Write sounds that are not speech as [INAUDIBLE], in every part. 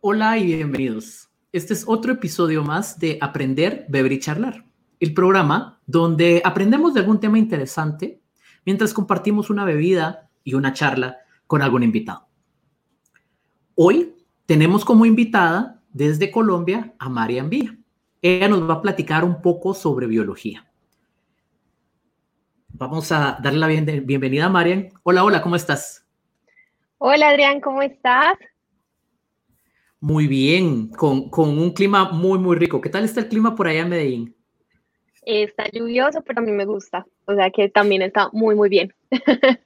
Hola y bienvenidos. Este es otro episodio más de Aprender, Beber y Charlar, el programa donde aprendemos de algún tema interesante mientras compartimos una bebida y una charla con algún invitado. Hoy tenemos como invitada desde Colombia a Marian Villa. Ella nos va a platicar un poco sobre biología. Vamos a darle la bienvenida a Marian. Hola, hola, ¿cómo estás? Hola Adrián, ¿cómo estás? Muy bien, con, un clima muy, muy rico. ¿Qué tal está el clima por allá en Medellín? Está lluvioso, pero a mí me gusta. O sea que también está muy, muy bien. [LAUGHS]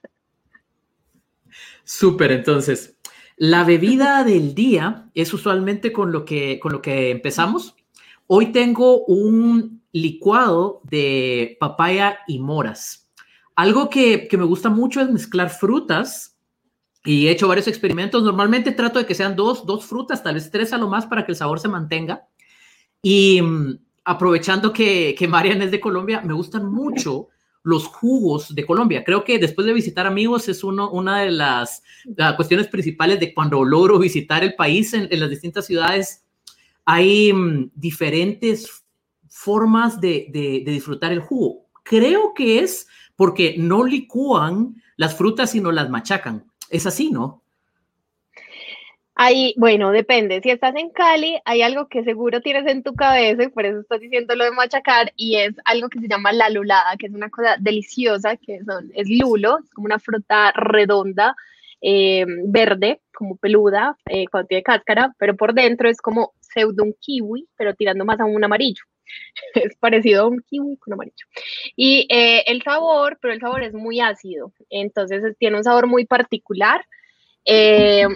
Súper, entonces. La bebida del día es usualmente con lo que, con lo que empezamos. Hoy tengo un licuado de papaya y moras. Algo que, que me gusta mucho es mezclar frutas y he hecho varios experimentos. Normalmente trato de que sean dos, dos frutas, tal vez tres a lo más para que el sabor se mantenga. Y mm, aprovechando que, que Marian es de Colombia, me gustan mucho los jugos de Colombia. Creo que después de visitar amigos es uno, una de las, cuestiones principales de cuando logro visitar el país en, las distintas ciudades. Hay mm, diferentes formas de, de, de disfrutar el jugo. Creo que es porque no licúan las frutas, sino las machacan. Es así, ¿no? Ahí, bueno, depende. Si estás en Cali, hay algo que seguro tienes en tu cabeza y por eso estoy diciendo lo de machacar y es algo que se llama la lulada, que es una cosa deliciosa, que son, es lulo, es como una fruta redonda, eh, verde, como peluda, eh, cuando tiene cáscara, pero por dentro es como pseudo un kiwi, pero tirando más a un amarillo. [LAUGHS] es parecido a un kiwi con amarillo. Y eh, el sabor, pero el sabor es muy ácido, entonces tiene un sabor muy particular, eh,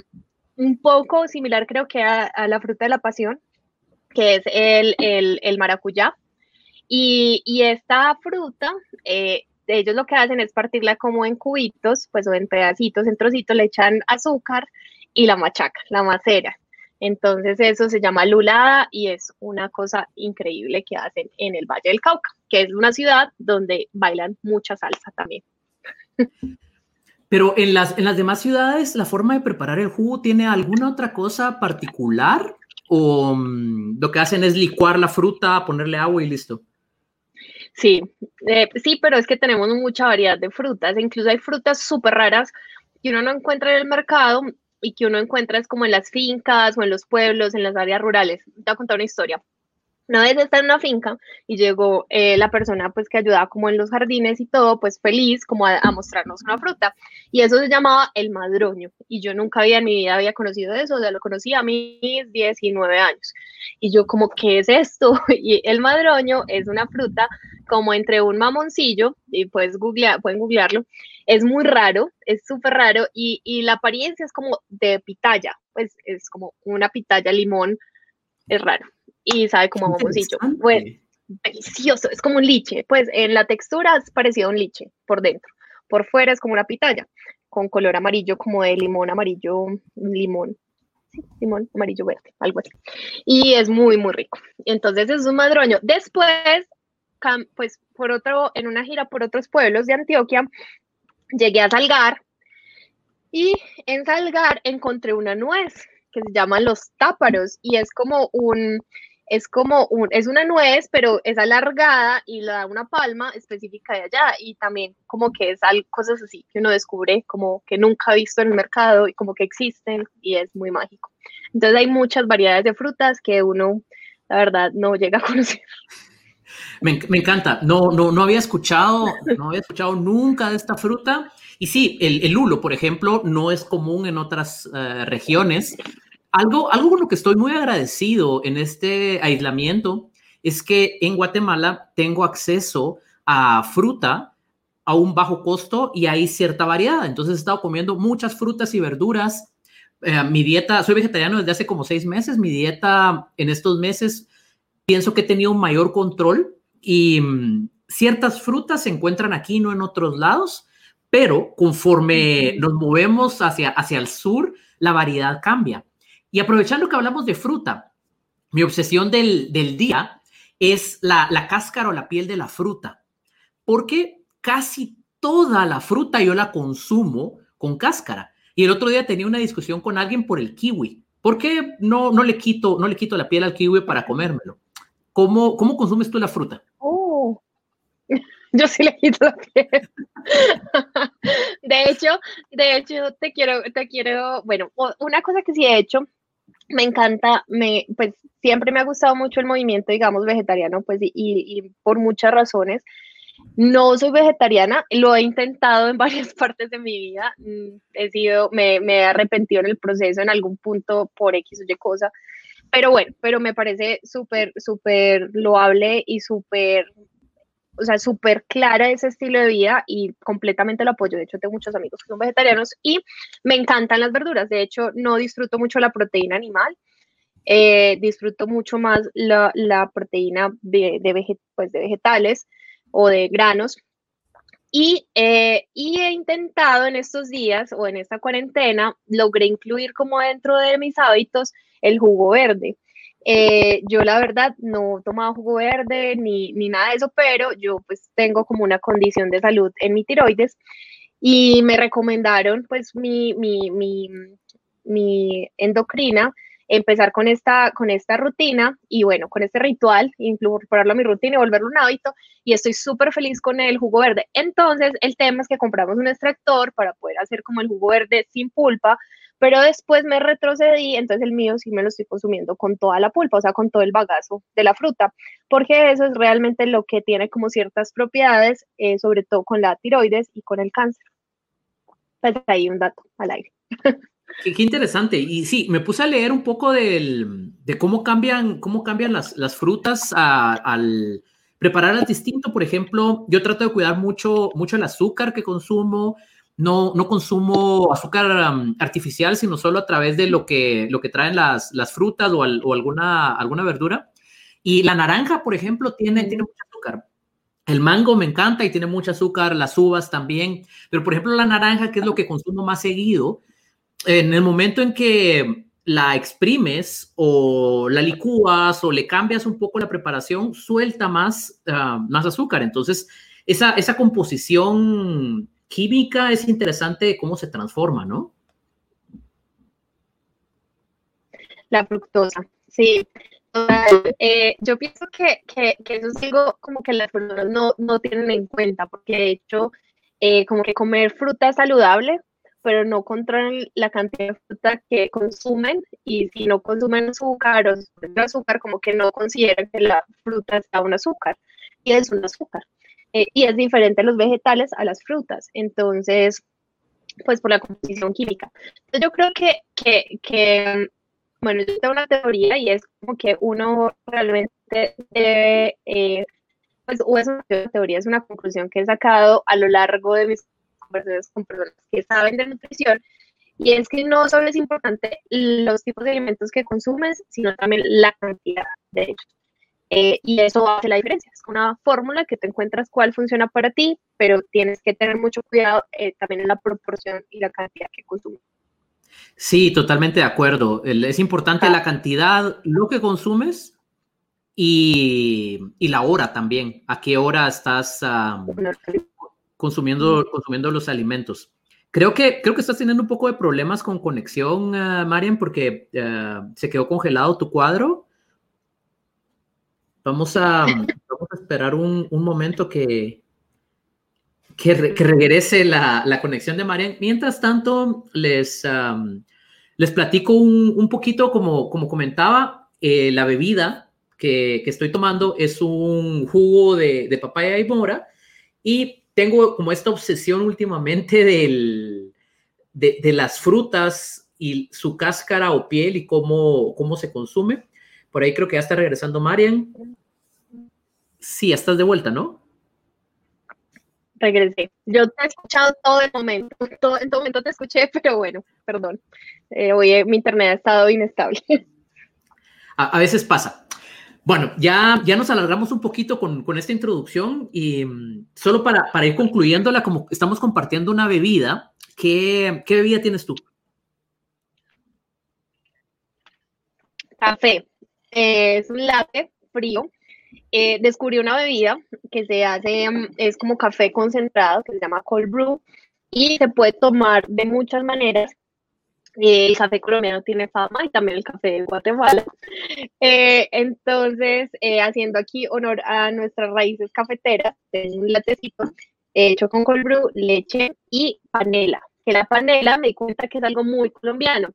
un poco similar creo que a, la fruta de la pasión, que es el, el, maracuyá. Y, y, esta fruta, eh, ellos lo que hacen es partirla como en cubitos, pues o en pedacitos, en trocitos, le echan azúcar y la machaca, la macera. Entonces eso se llama lulada y es una cosa increíble que hacen en el Valle del Cauca, que es una ciudad donde bailan mucha salsa también. Pero en las, en las demás ciudades, ¿la forma de preparar el jugo tiene alguna otra cosa particular? ¿O mm, lo que hacen es licuar la fruta, ponerle agua y listo? Sí, eh, sí, pero es que tenemos mucha variedad de frutas. Incluso hay frutas súper raras que uno no encuentra en el mercado y que uno encuentra es como en las fincas o en los pueblos, en las áreas rurales. Te voy a contar una historia. Una vez estaba en una finca y llegó eh, la persona pues que ayudaba como en los jardines y todo, pues feliz como a, mostrarnos una fruta. Y eso se llamaba el madroño. Y yo nunca había en mi vida había conocido eso, o sea, lo conocí a mis 19 años. Y yo como, ¿qué es esto? [LAUGHS] Y el madroño es una fruta como entre un mamoncillo, y puedes googlear, pueden googlearlo, es muy raro, es súper raro y, y, la apariencia es como de pitaya, pues es como una pitaya limón, es raro y sabe como a mamoncillo. Bueno, delicioso, es como un liche, pues en la textura es parecido a un liche por dentro, por fuera es como una pitaya, con color amarillo como de limón, amarillo, limón, sí, limón, amarillo, verde, algo así. Y es muy, muy rico. Entonces es un madroño. Después, pues por otro, en una gira por otros pueblos de Antioquia, llegué a Salgar y en Salgar encontré una nuez que se llama los táparos y es como un, es como un, es una nuez, pero es alargada y le da una palma específica de allá y también como que es algo, cosas así que uno descubre como que nunca ha visto en el mercado y como que existen y es muy mágico. Entonces hay muchas variedades de frutas que uno, la verdad, no llega a [LAUGHS] conocer. Me, encanta. No, no, no había escuchado, no había escuchado nunca de esta fruta. Y sí, el, el lulo, por ejemplo, no es común en otras eh, regiones. Algo, algo con lo que estoy muy agradecido en este aislamiento es que en Guatemala tengo acceso a fruta a un bajo costo y hay cierta variedad. Entonces he estado comiendo muchas frutas y verduras. Eh, mi dieta, soy vegetariano desde hace como seis meses. Mi dieta en estos meses pienso que he tenido un mayor control y mm, ciertas frutas se encuentran aquí, no en otros lados, pero conforme nos movemos hacia, hacia el sur, la variedad cambia. Y aprovechando que hablamos de fruta, mi obsesión del, día es la, la cáscara o la piel de la fruta, porque casi toda la fruta yo la consumo con cáscara. Y el otro día tenía una discusión con alguien por el kiwi. ¿Por qué no, no, le quito, no le quito la piel al kiwi para comérmelo? ¿Cómo, cómo consumes tú la fruta? Oh. [LAUGHS] Yo sí le quito la piel. [LAUGHS] de hecho, de hecho, te quiero, te quiero, bueno, una cosa que sí he hecho, me encanta, me, pues siempre me ha gustado mucho el movimiento, digamos, vegetariano, pues, y, y por muchas razones. No soy vegetariana, lo he intentado en [LAUGHS] varias partes de mi vida. Mm, he sido, me, he arrepentido en el proceso en algún punto por X o Y cosa. Pero bueno, pero me parece súper, súper loable y súper, o sea, súper clara ese estilo de vida y completamente lo apoyo. De hecho, tengo muchos amigos que son vegetarianos y me encantan las verduras. De hecho, no disfruto mucho la proteína animal. Eh, disfruto mucho más la, proteína pues de vegetales o de granos. Y, eh, y, he intentado en estos días o en esta cuarentena, logré incluir como dentro de mis hábitos el jugo verde. Eh, yo la verdad no tomaba jugo verde ni, ni, nada de eso, pero yo pues tengo como una condición de salud en mi tiroides y me recomendaron pues mi, mi, mi, mi endocrina empezar con esta, con esta rutina y bueno, con este ritual, incorporarlo a mi rutina y volverlo un hábito y estoy súper feliz con el jugo verde. Entonces, el tema es que compramos un extractor para poder hacer como el jugo verde sin pulpa, pero después me retrocedí, entonces el mío sí me lo estoy consumiendo con toda la pulpa, o sea, con todo el bagazo de la fruta, porque eso es realmente lo que tiene como ciertas propiedades, eh, sobre todo con la tiroides y con el cáncer. Pues ahí un dato al aire. [LAUGHS] Qué, interesante. Y sí, me puse a leer un poco del, de cómo cambian, cómo cambian las, las frutas al prepararlas distinto. Por ejemplo, yo trato de cuidar mucho, mucho el azúcar que consumo. No, no consumo azúcar artificial, sino solo a través de lo que, lo que traen las, las frutas o, o, alguna, alguna verdura. Y la naranja, por ejemplo, tiene, tiene mucho azúcar. El mango me encanta y tiene mucho azúcar, las uvas también. Pero, por ejemplo, la naranja, que es lo que consumo más seguido, en el momento en que la exprimes o la licúas o le cambias un poco la preparación, suelta más, ah, más azúcar. Entonces, esa, esa composición química es interesante cómo se transforma, ¿no? La fructosa, sí. Eh, yo pienso que, eso es algo como que las personas no, no tienen en cuenta, porque de hecho, eh, como que comer fruta saludable pero no controlan la cantidad de fruta que consumen y si no consumen azúcar o azúcar, como que no consideran que la fruta sea un azúcar y es un azúcar. Eh, y es diferente los vegetales a las frutas. Entonces, pues por la composición química. Yo creo que, que, que, bueno, yo tengo una teoría y es como que uno realmente debe, eh, pues, o es una teoría, es una conclusión que he sacado a lo largo de mis conversaciones con personas que saben de nutrición, y es que no solo es importante los tipos de alimentos que consumes, sino también la cantidad de ellos. Eh, y eso hace la diferencia. Es una fórmula que te encuentras cuál funciona para ti, pero tienes que tener mucho cuidado eh, también en la proporción y la cantidad que consumes. Sí, totalmente de acuerdo. Es importante la cantidad, lo que consumes y, y, la hora también. ¿A qué hora estás consumiendo, consumiendo los alimentos. Creo que, creo que estás teniendo un poco de problemas con conexión, uh, Marian, porque uh, se quedó congelado tu cuadro. Vamos a, esperar un, momento que, que, regrese la, conexión de Marian. Mientras tanto, les, les platico un, poquito, como, como comentaba, eh, la bebida que, estoy tomando es un jugo de, de papaya y mora y tengo como esta obsesión últimamente del, de, de, las frutas y su cáscara o piel y cómo, cómo se consume. Por ahí creo que ya está regresando Marian. Sí, ya estás de vuelta, ¿no? Regresé. Yo te he escuchado todo el momento. Todo, en todo momento te escuché, [LAUGHS] pero bueno, perdón. Eh, hoy mi internet ha estado inestable. A, a veces pasa. Bueno, ya, ya nos alargamos un poquito con, con esta introducción y um, solo para, para, ir concluyéndola, como estamos compartiendo una bebida, ¿qué, qué bebida tienes tú? Café. Es un latte frío. Eh, descubrí una bebida que se hace, um, es como café concentrado, que se llama cold brew, y se puede tomar de muchas maneras el café colombiano tiene fama y también el café de Guatemala. Eh, entonces, eh, haciendo aquí honor a nuestras raíces cafeteras, tengo un latecito hecho con cold brew, leche y panela. Que la panela me di cuenta que es algo muy colombiano.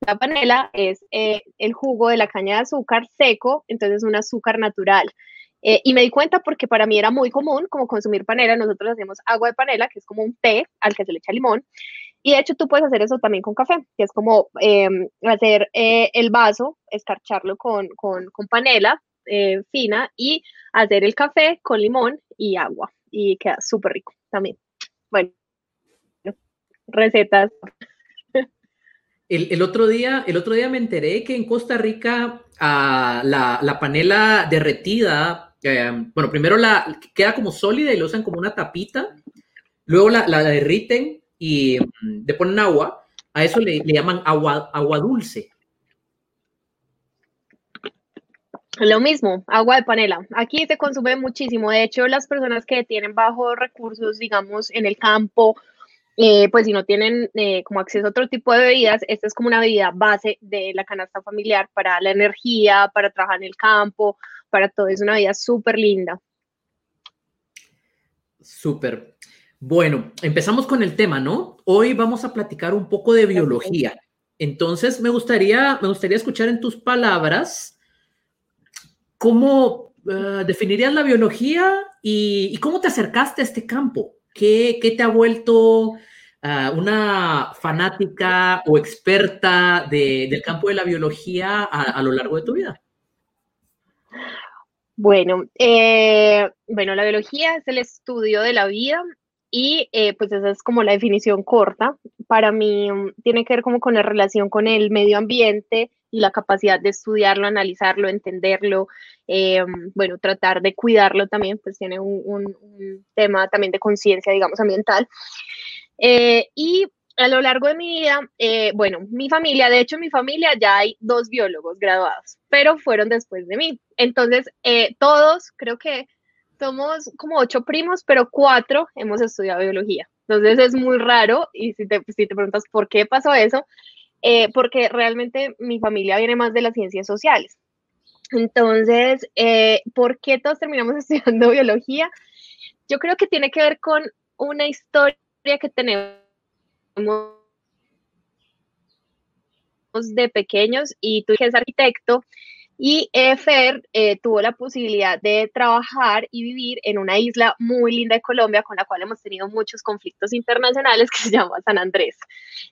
La panela es eh, el jugo de la caña de azúcar seco, entonces es un azúcar natural. y me di cuenta porque para mí era muy común como consumir panela. Nosotros hacemos agua de panela, que es como un té al que se le echa limón. Y de hecho tú puedes hacer eso también con café, que es como em, hacer eh, el vaso, escarcharlo con, con, con panela eh, fina y hacer el café con limón y agua. Y queda súper rico también. Bueno, recetas. El, el, otro día, el otro día me enteré que en Costa Rica uh, la, la, panela derretida, eh, bueno, primero la queda como sólida y lo usan como una tapita, luego la, la derriten y mm, le ponen agua, a eso le, llaman agua, agua dulce. Lo mismo, agua de panela. Aquí se consume muchísimo. De hecho, las personas que tienen bajos recursos, digamos, en el campo, eh, pues si no tienen eh, como acceso a otro tipo de bebidas, esta es como una bebida base de la canasta familiar para la energía, para trabajar en el campo, para todo. Es una bebida súper linda. Súper. Bueno, empezamos con el tema, ¿no? Hoy vamos a platicar un poco de biología. Entonces, me gustaría, me gustaría escuchar en tus palabras cómo uh, definirías la biología y, cómo te acercaste a este campo. ¿Qué, te ha vuelto uh, una fanática o experta del campo de la biología a, lo largo de tu vida? Bueno, eh, bueno, la biología es el estudio de la vida y eh, pues esa es como la definición corta. Para mí mm, tiene que ver como con la relación con el medio ambiente y la capacidad de estudiarlo, analizarlo, entenderlo, eh, bueno, tratar de cuidarlo también, pues tiene un, tema también de conciencia, digamos, ambiental. Eh, y a lo largo de mi vida, bueno, mi familia, de hecho, mi familia ya hay dos biólogos graduados, pero fueron después de mí. Entonces, todos, creo que somos como ocho primos, pero cuatro hemos estudiado biología. Entonces es muy raro y si te, si te preguntas por qué pasó eso, eh, porque realmente mi familia viene más de las ciencias sociales. Entonces, eh, ¿por qué todos terminamos [LAUGHS] estudiando biología? Yo creo que tiene que ver con una historia que tenemos de pequeños y tú que es arquitecto y Fer eh, tuvo la posibilidad de trabajar y vivir en una isla muy linda de Colombia con la cual hemos tenido muchos conflictos internacionales [LAUGHS] que se llama San Andrés.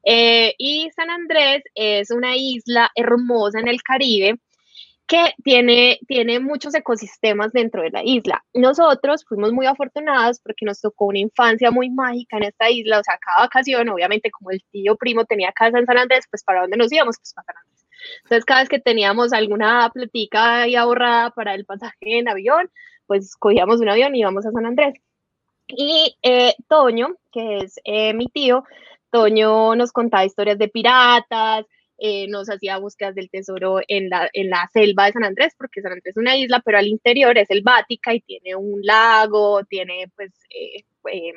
Eh, y San Andrés es una isla hermosa en el Caribe que tiene, tiene muchos ecosistemas dentro de la isla. Nosotros fuimos muy afortunados porque nos tocó una infancia muy mágica en esta isla, o sea, cada vacación, obviamente como el tío primo tenía casa en San Andrés, pues para dónde nos íbamos, pues para San Andrés. Entonces, cada vez que teníamos alguna platica ahí ahorrada para el pasaje en avión, pues cogíamos un avión y íbamos a San Andrés. Y eh, Toño, que es eh, mi tío, Toño nos contaba historias de piratas, eh, nos hacía búsquedas del tesoro en la, en la selva de San Andrés, porque San Andrés es una isla, pero al interior es selvática y tiene un lago, tiene pues em,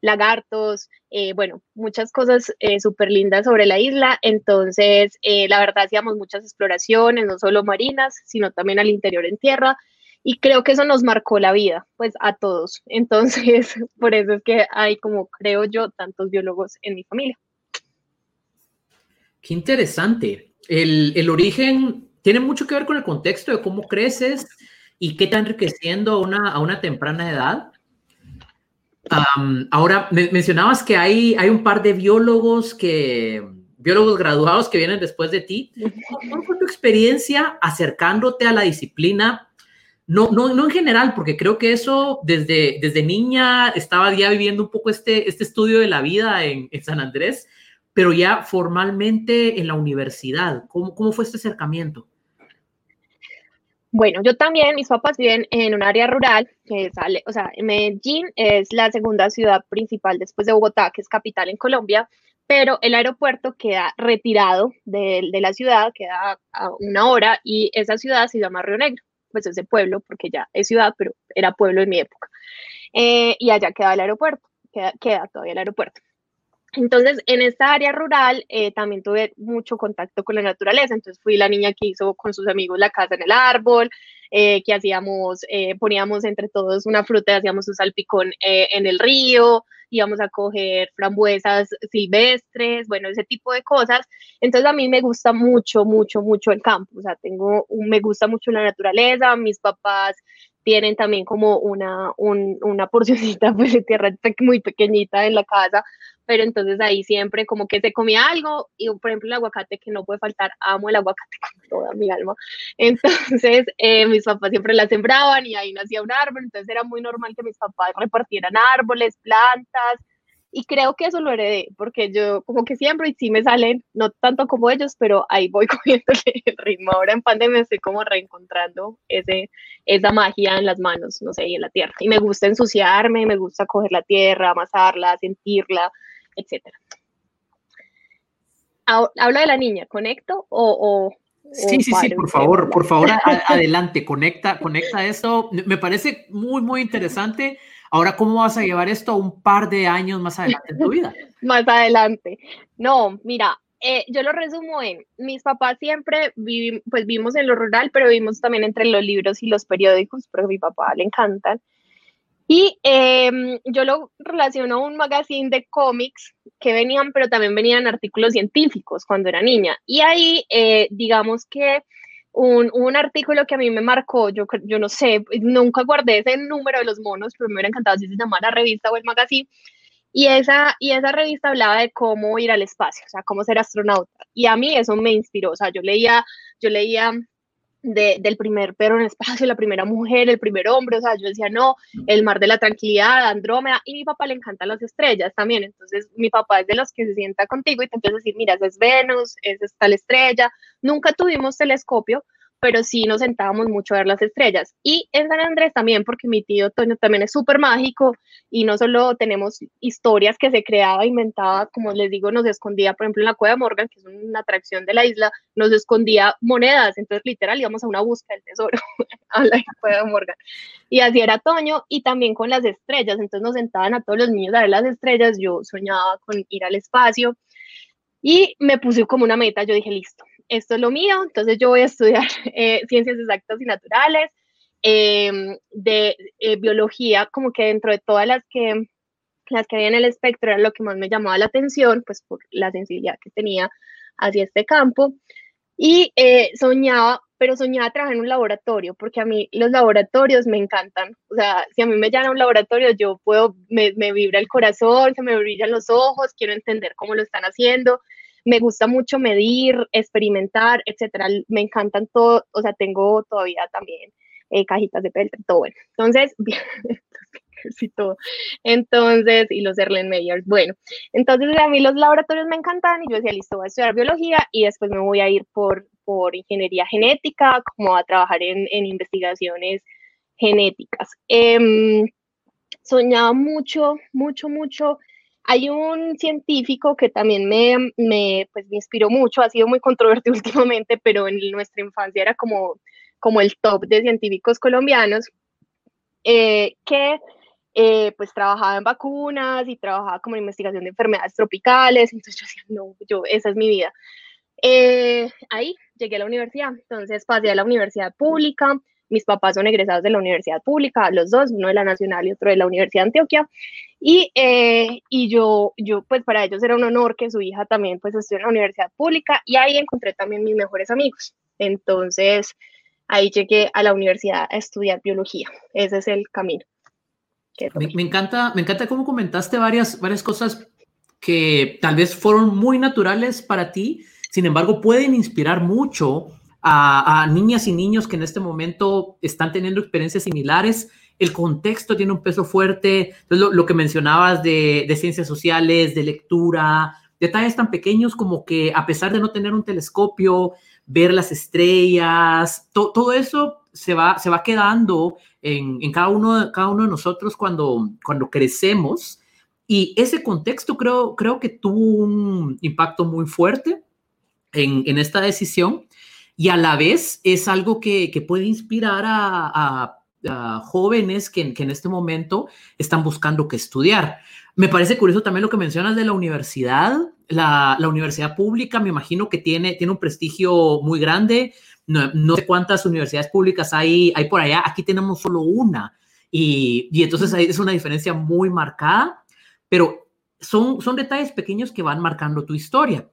lagartos, eh, bueno, muchas cosas eh, súper lindas sobre la isla. Entonces, eh, la verdad, hacíamos muchas exploraciones, no solo marinas, sino también al interior en tierra. Y creo que eso nos marcó la vida, pues a todos. [LAUGHS] Entonces, por eso es que hay, como creo yo, tantos biólogos en mi familia. Qué interesante. El, el origen tiene mucho que ver con el contexto de cómo creces y qué está enriqueciendo una, a una temprana edad ahora, mencionabas que hay, hay un par de biólogos que, biólogos graduados que vienen después de ti. ¿Cómo fue tu experiencia acercándote a la disciplina? No, no, no en general, porque creo que eso desde, desde niña estaba ya viviendo un poco este, este estudio de la vida en, en San Andrés, pero ya formalmente en la universidad. ¿Cómo, cómo fue este acercamiento? Bueno, yo también, mis papás viven en un área rural, que sale, o sea, Medellín es la segunda ciudad principal después de Bogotá, que es capital en Colombia, pero el aeropuerto queda retirado de, la ciudad, queda a una hora, y esa ciudad se llama Río Negro, pues es de pueblo, porque ya es ciudad, pero era pueblo en mi época. Eh, y allá queda el aeropuerto, queda, queda todavía el aeropuerto. Entonces, en esta área rural eh, también tuve mucho contacto con la naturaleza. Entonces, fui la niña que hizo con sus amigos la casa en el árbol, eh, que hacíamos, eh, poníamos entre todos una fruta, hacíamos un salpicón en el río, íbamos a coger frambuesas silvestres, bueno, ese tipo de cosas. Entonces, a mí me gusta mucho, mucho, mucho el campo. O sea, tengo, me gusta mucho la naturaleza. Mis papás tienen también como una, una porcioncita [LAUGHS] pues, de tierra muy pequeñita en la casa pero entonces ahí siempre como que se comía algo y por ejemplo el aguacate que no puede faltar, amo el aguacate con toda mi alma. [LAUGHS] Entonces eh, mis papás siempre la sembraban y ahí nacía un árbol, entonces era muy normal que mis papás repartieran árboles, plantas, y creo que eso lo heredé, porque yo como que siempre, y sí me salen, no tanto como ellos, pero ahí voy [LAUGHS] cogiendo el ritmo. Ahora en pandemia estoy como reencontrando ese, esa magia en las manos, no sé, y en la tierra. Y me gusta ensuciarme, me gusta coger la tierra, amasarla, sentirla, etcétera. Habla de la niña, ¿conecto o, Sí, sí, sí, por favor, por favor, [LAUGHS] adelante, conecta, conecta eso. Me parece muy, muy interesante. Ahora, ¿cómo vas a llevar esto un par de años más adelante en tu vida? [LAUGHS] más adelante. No, mira, eh, yo lo resumo en, mis papás siempre pues vivimos en lo rural, pero vivimos también entre los libros y los periódicos, porque a mi papá le encantan. Y em, yo lo relaciono a un magazine de cómics que venían, pero también venían artículos científicos cuando era niña. Y ahí, eh, digamos que un, un, artículo que a mí me marcó, yo, yo no sé, nunca guardé ese número de los monos, pero me hubiera encantado si se llamara revista o el magazine. Y esa, y esa revista hablaba de cómo ir al espacio, o sea, cómo ser astronauta. Y a mí eso me inspiró, o sea, yo leía, yo leía del primer perro en el espacio, la primera mujer, el primer hombre, o sea, yo decía, no, el mar de la tranquilidad, Andrómeda, y mi papá le encantan las estrellas también, entonces mi papá es de los que se sienta contigo y te empieza a decir, mira, esa es Venus, esa es tal estrella, nunca tuvimos telescopio, pero sí nos sentábamos mucho a ver las estrellas. Y en San Andrés también, porque mi tío Toño también es súper mágico y no solo tenemos historias que se creaba, inventaba, como les digo, nos escondía, por ejemplo, en la Cueva Morgan, que es una atracción de la isla, nos escondía monedas, entonces literal íbamos a una búsqueda del tesoro [LAUGHS] a la Cueva Morgan. Y así era Toño y también con las estrellas, entonces nos sentaban a todos los niños a ver las estrellas, yo soñaba con ir al espacio y me puse como una meta, yo dije, listo, esto es lo mío, entonces yo voy a estudiar [LAUGHS] eh, ciencias exactas y naturales, em, de eh, biología, como que dentro de todas las que, las que había en el espectro era lo que más me llamaba la atención, pues por la sensibilidad que tenía hacia este campo. Y eh, soñaba, pero soñaba trabajar en un laboratorio, porque a mí los laboratorios me encantan. O sea, si a mí me llama un laboratorio, yo puedo, me, me vibra el corazón, se me brillan los ojos, quiero entender cómo lo están haciendo me gusta mucho medir, experimentar, etcétera. Me encantan todo, o sea, tengo todavía también eh, cajitas de peltre, todo bueno. Entonces, [LAUGHS] sí, todo. Entonces, y los Erlenmeyers, bueno. Entonces, a mí los laboratorios me encantan y yo decía, listo, voy a estudiar biología y después me voy a ir por, por ingeniería genética, como a trabajar en, en investigaciones genéticas. Em, soñaba mucho, mucho, mucho hay un científico que también me, me, pues, me inspiró mucho, ha sido muy controvertido [LAUGHS] últimamente, pero en nuestra infancia era como, como el top de científicos colombianos, eh, que eh, pues trabajaba en vacunas y trabajaba como en investigación de enfermedades tropicales, entonces yo decía, no, yo, esa es mi vida. Eh, ahí llegué a la universidad, entonces pasé a la universidad pública, mis papás son egresados de la universidad pública, los dos, uno de la Nacional y otro de la Universidad de Antioquia. Y, eh, y yo, yo, pues para ellos era un honor que su hija también pues estuviera en la universidad pública y ahí encontré también mis mejores amigos. Entonces, ahí llegué a la universidad a estudiar biología. Ese es el camino. Me, me, encanta, me encanta cómo comentaste varias, varias cosas que tal vez fueron muy naturales para ti, sin embargo pueden inspirar mucho a, niñas y niños que en este momento están teniendo experiencias similares. El contexto tiene un peso fuerte. Entonces, lo, que mencionabas de, ciencias sociales, de lectura, detalles tan pequeños como que a pesar de no tener un telescopio, ver las estrellas, todo eso se va, se va quedando en, cada, uno, cada uno de nosotros cuando, cuando crecemos. Y ese contexto creo, creo que tuvo un impacto muy fuerte en, en esta decisión y a la vez es algo que, puede inspirar a, jóvenes que, en este momento están buscando qué estudiar. Me parece curioso también lo que mencionas de la universidad. La, universidad pública, me imagino que tiene, tiene un prestigio muy grande. No, sé cuántas universidades públicas hay, hay por allá. Aquí tenemos solo una. Y, y entonces ahí es una diferencia muy marcada, pero son, son detalles pequeños que van marcando tu historia.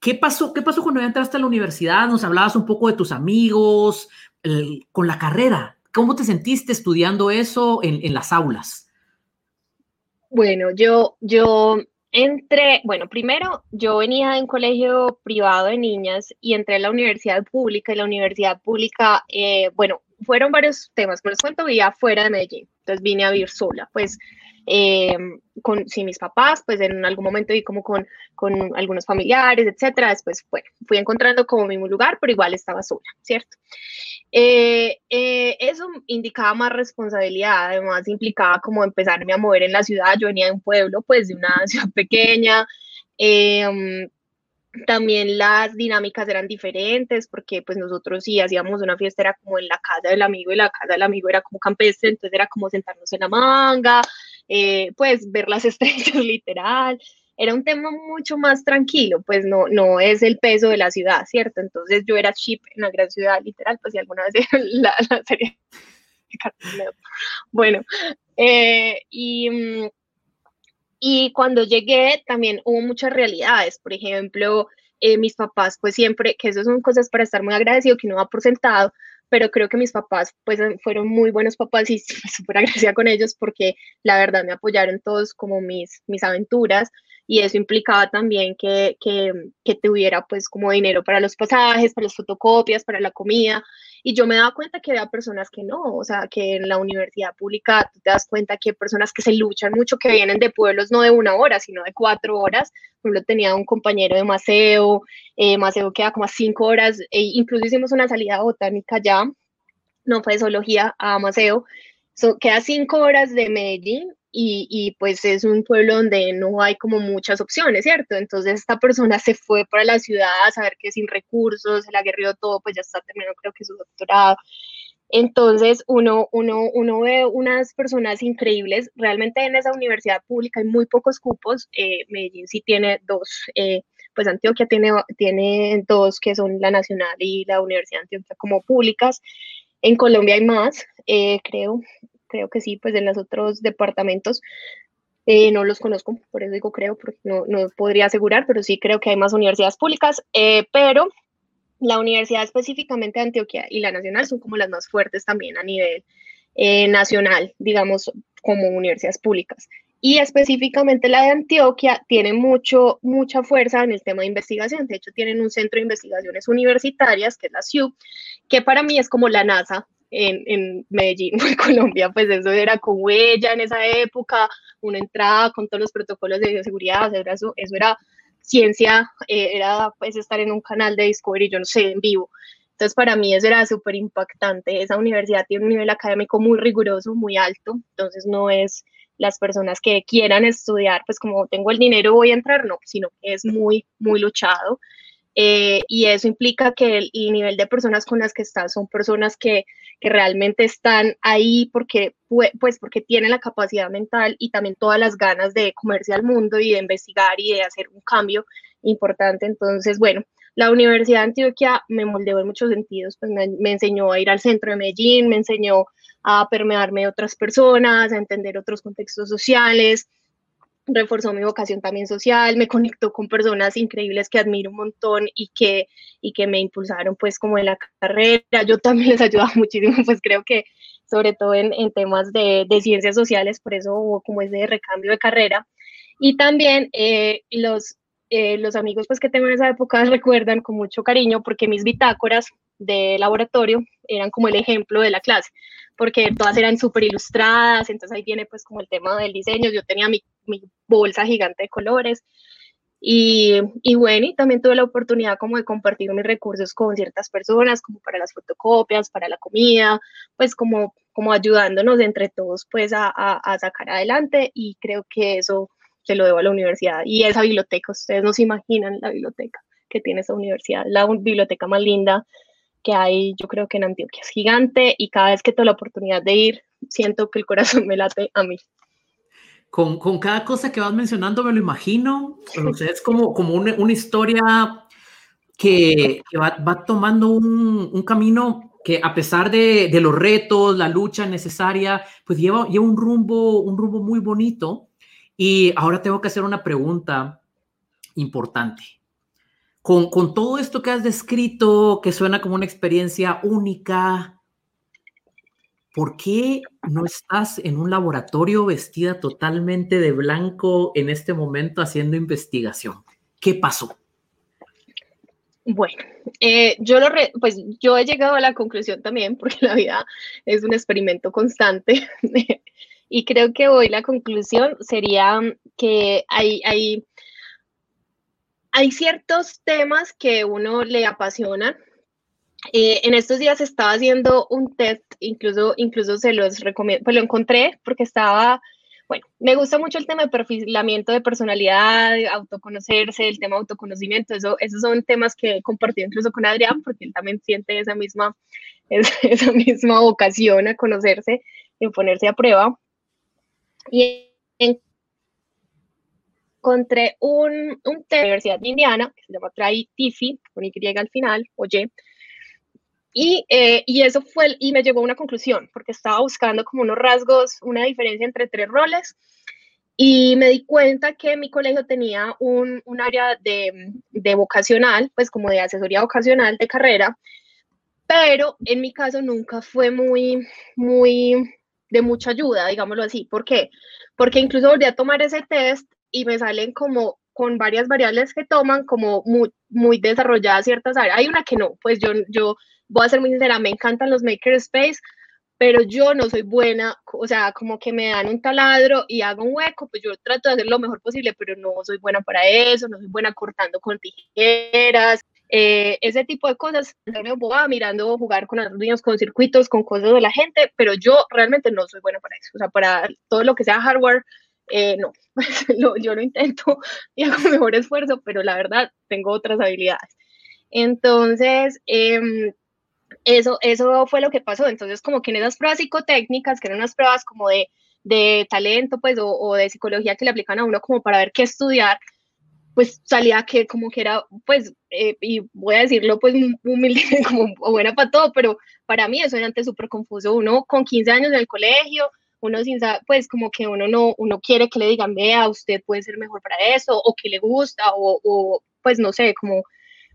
¿Qué pasó, ¿Qué pasó cuando ya entraste a la universidad? Nos hablabas un poco de tus amigos, con la carrera. ¿Cómo te sentiste estudiando eso en, las aulas? Bueno, yo, yo entré, bueno, primero yo venía de un colegio privado de niñas y entré a la universidad pública y la universidad pública, eh, bueno, fueron varios temas, pero les cuento, vivía fuera de Medellín, entonces vine a vivir sola, pues eh, con, sin mis papás, pues en algún momento vi como con, con algunos familiares, etcétera. Después, bueno, fui encontrando como mi lugar, pero igual estaba sola, ¿cierto? Eh, eh, eso indicaba más responsabilidad, además implicaba como empezarme a mover en la ciudad. Yo venía de un pueblo, pues de una [LAUGHS] ciudad pequeña. Em, también las dinámicas eran diferentes porque pues nosotros sí hacíamos una fiesta, era como en la casa del amigo y la casa del amigo era como campestre, entonces era como sentarnos en la manga, eh, pues ver las [LAUGHS] estrellas literal. Era un tema mucho más tranquilo, pues no, no es el peso de la ciudad, ¿cierto? Entonces yo era chip en la gran ciudad literal, pues si alguna vez [LAUGHS] la, la serie bueno, eh, y, mm, y cuando llegué también hubo muchas realidades, por ejemplo, eh, mis papás, pues siempre, que eso son cosas para estar muy agradecido, que uno va por sentado, pero creo que mis papás pues fueron muy buenos papás y [LAUGHS] súper agradecida con ellos porque la verdad me apoyaron todos como mis, mis aventuras y eso implicaba también que, que, que, tuviera pues como dinero para los pasajes, para las fotocopias, para la comida. Y yo me daba cuenta que había personas que no, o sea, que en la universidad pública tú te das cuenta que hay personas que se luchan mucho, que vienen de pueblos no de una hora, sino de cuatro horas. Por ejemplo, tenía un compañero de Maceo, eh, Maceo queda como a cinco horas, e incluso hicimos una salida botánica ya, no fue de zoología a Maceo, queda cinco horas de Medellín y, pues es un pueblo donde no hay como muchas opciones, ¿cierto? Entonces esta persona se fue para la ciudad a saber que sin recursos, se la todo, pues ya está terminando creo que su doctorado. Entonces uno, uno, uno ve unas personas increíbles, realmente en esa universidad pública hay muy pocos cupos, eh, Medellín sí tiene dos, eh, pues Antioquia tiene, tiene dos que son la Nacional y la Universidad Antioquia como públicas, en Colombia hay más, eh, creo, creo que sí, pues en los otros departamentos eh, no los conozco, por eso digo creo, porque no, no, podría asegurar, pero sí creo que hay más universidades públicas, eh, pero la universidad específicamente de Antioquia y la nacional son como las más fuertes también a nivel eh, nacional, digamos, como universidades públicas. Y específicamente la de Antioquia tiene mucho, mucha fuerza en el tema de investigación. De hecho, tienen un centro de investigaciones universitarias, que es la CIU, que para mí es como la NASA en, en Medellín, [LAUGHS] en Colombia, pues eso era con huella en esa época, una entrada con todos los protocolos de bioseguridad, eso, eso era ciencia, eh, era pues estar en un canal de Discovery, yo no sé, en vivo. Entonces para mí eso era súper impactante. Esa universidad tiene un nivel académico muy riguroso, muy alto, entonces no es las personas que quieran estudiar, pues como tengo el dinero voy a entrar, no, sino que es muy, muy luchado. Eh, y eso implica que el, nivel de personas con las que estás son personas que, que, realmente están ahí porque, pues porque tienen la capacidad mental y también todas las ganas de comerse al mundo y de investigar y de hacer un cambio importante. Entonces, bueno, la Universidad de Antioquia me moldeó en muchos sentidos, pues me, me enseñó a ir al centro de Medellín, me enseñó a permearme de otras personas, a entender otros contextos sociales, reforzó mi vocación también social, me conectó con personas increíbles que admiro un montón y que, y que me impulsaron pues como en la carrera. Yo también [LAUGHS] les ayudaba muchísimo, pues creo que sobre todo en, en temas de, de, ciencias sociales, por eso hubo como ese recambio de carrera. Y también eh, los, eh, los amigos pues que tengo en esa época [LAUGHS] recuerdan con mucho cariño porque mis bitácoras de laboratorio eran como el ejemplo de la clase, porque todas eran súper ilustradas, entonces ahí viene pues como el tema del diseño, yo tenía mi, mi bolsa gigante de colores. Y, y, bueno, y también tuve la oportunidad como de compartir mis recursos con ciertas personas, como para las fotocopias, para la comida, pues como, como ayudándonos entre todos pues a, a, a sacar adelante. Y creo que eso se lo debo a la universidad y esa biblioteca, ustedes no se imaginan la biblioteca que tiene esa universidad, la biblioteca más linda que hay, yo creo que en Antioquia. Es gigante y cada vez que tengo la oportunidad de ir, siento que el corazón me late a mí. Con, con cada cosa que vas mencionando me lo imagino, o sea, es como, como una, una historia que, que va, va, tomando un, un, camino que a pesar de, de, los retos, la lucha necesaria, pues lleva, lleva un, rumbo, un rumbo muy bonito. Y ahora tengo que hacer una pregunta importante. Con, con todo esto que has descrito, que suena como una experiencia única, ¿por qué no estás en un laboratorio vestida totalmente de blanco en este momento haciendo investigación? ¿Qué pasó? Bueno, eh, yo lo pues yo he llegado a la conclusión también, porque la vida es un experimento constante, [LAUGHS] y creo que hoy la conclusión sería que hay, hay, hay ciertos temas que uno le apasionan. Eh, en estos días estaba haciendo un test, incluso, incluso se los recomiendo, pues lo encontré porque estaba bueno, me gusta mucho el tema de perfilamiento de personalidad, autoconocerse, el tema de autoconocimiento. Eso, esos son temas que he compartido incluso con Adrián, porque él también siente esa misma, [LAUGHS] esa misma vocación a conocerse y ponerse a prueba. Y encontré un, un de la Universidad de Indiana, que se llama Try Tiffy, con Y al final, oye, y, eh, y, eso fue, y me llegó a una conclusión, porque estaba buscando como unos rasgos, una diferencia entre tres roles, y me di cuenta que mi colegio tenía un, un área de, de, vocacional, pues como de asesoría vocacional de carrera, pero en mi caso nunca fue muy, muy de mucha ayuda, digámoslo así. ¿Por qué? Porque incluso volví a tomar ese test y me salen como con varias variables que toman como muy, muy desarrolladas ciertas áreas. Hay una que no, pues yo, yo voy a ser muy sincera, me encantan los makerspace, pero yo no soy buena, o sea, como que me dan un taladro y hago un hueco, pues yo trato de hacer lo mejor posible, pero no soy buena para eso, no soy buena cortando con tijeras, eh, ese tipo de cosas. Me voy mirando jugar con los niños, con circuitos, con cosas de la gente, pero yo realmente no soy buena para eso, o sea, para todo lo que sea hardware, eh, no, [LAUGHS] yo lo intento [LAUGHS] y hago [LAUGHS] mejor esfuerzo, pero la verdad tengo otras habilidades. Entonces, eh, eso, eso fue lo que pasó. Entonces, como que en esas pruebas psicotécnicas, que eran unas pruebas como de, de talento, pues, o, o, de psicología que le aplican a uno como para ver qué estudiar, pues salía que como que era, pues, eh, y voy a decirlo, pues, humilde, como buena para todo, pero para mí eso era antes súper confuso. Uno con 15 años en el colegio, uno sin saber, pues como que uno no, uno quiere que le digan, vea, usted puede ser mejor para eso, o que le gusta, o, o pues no sé, como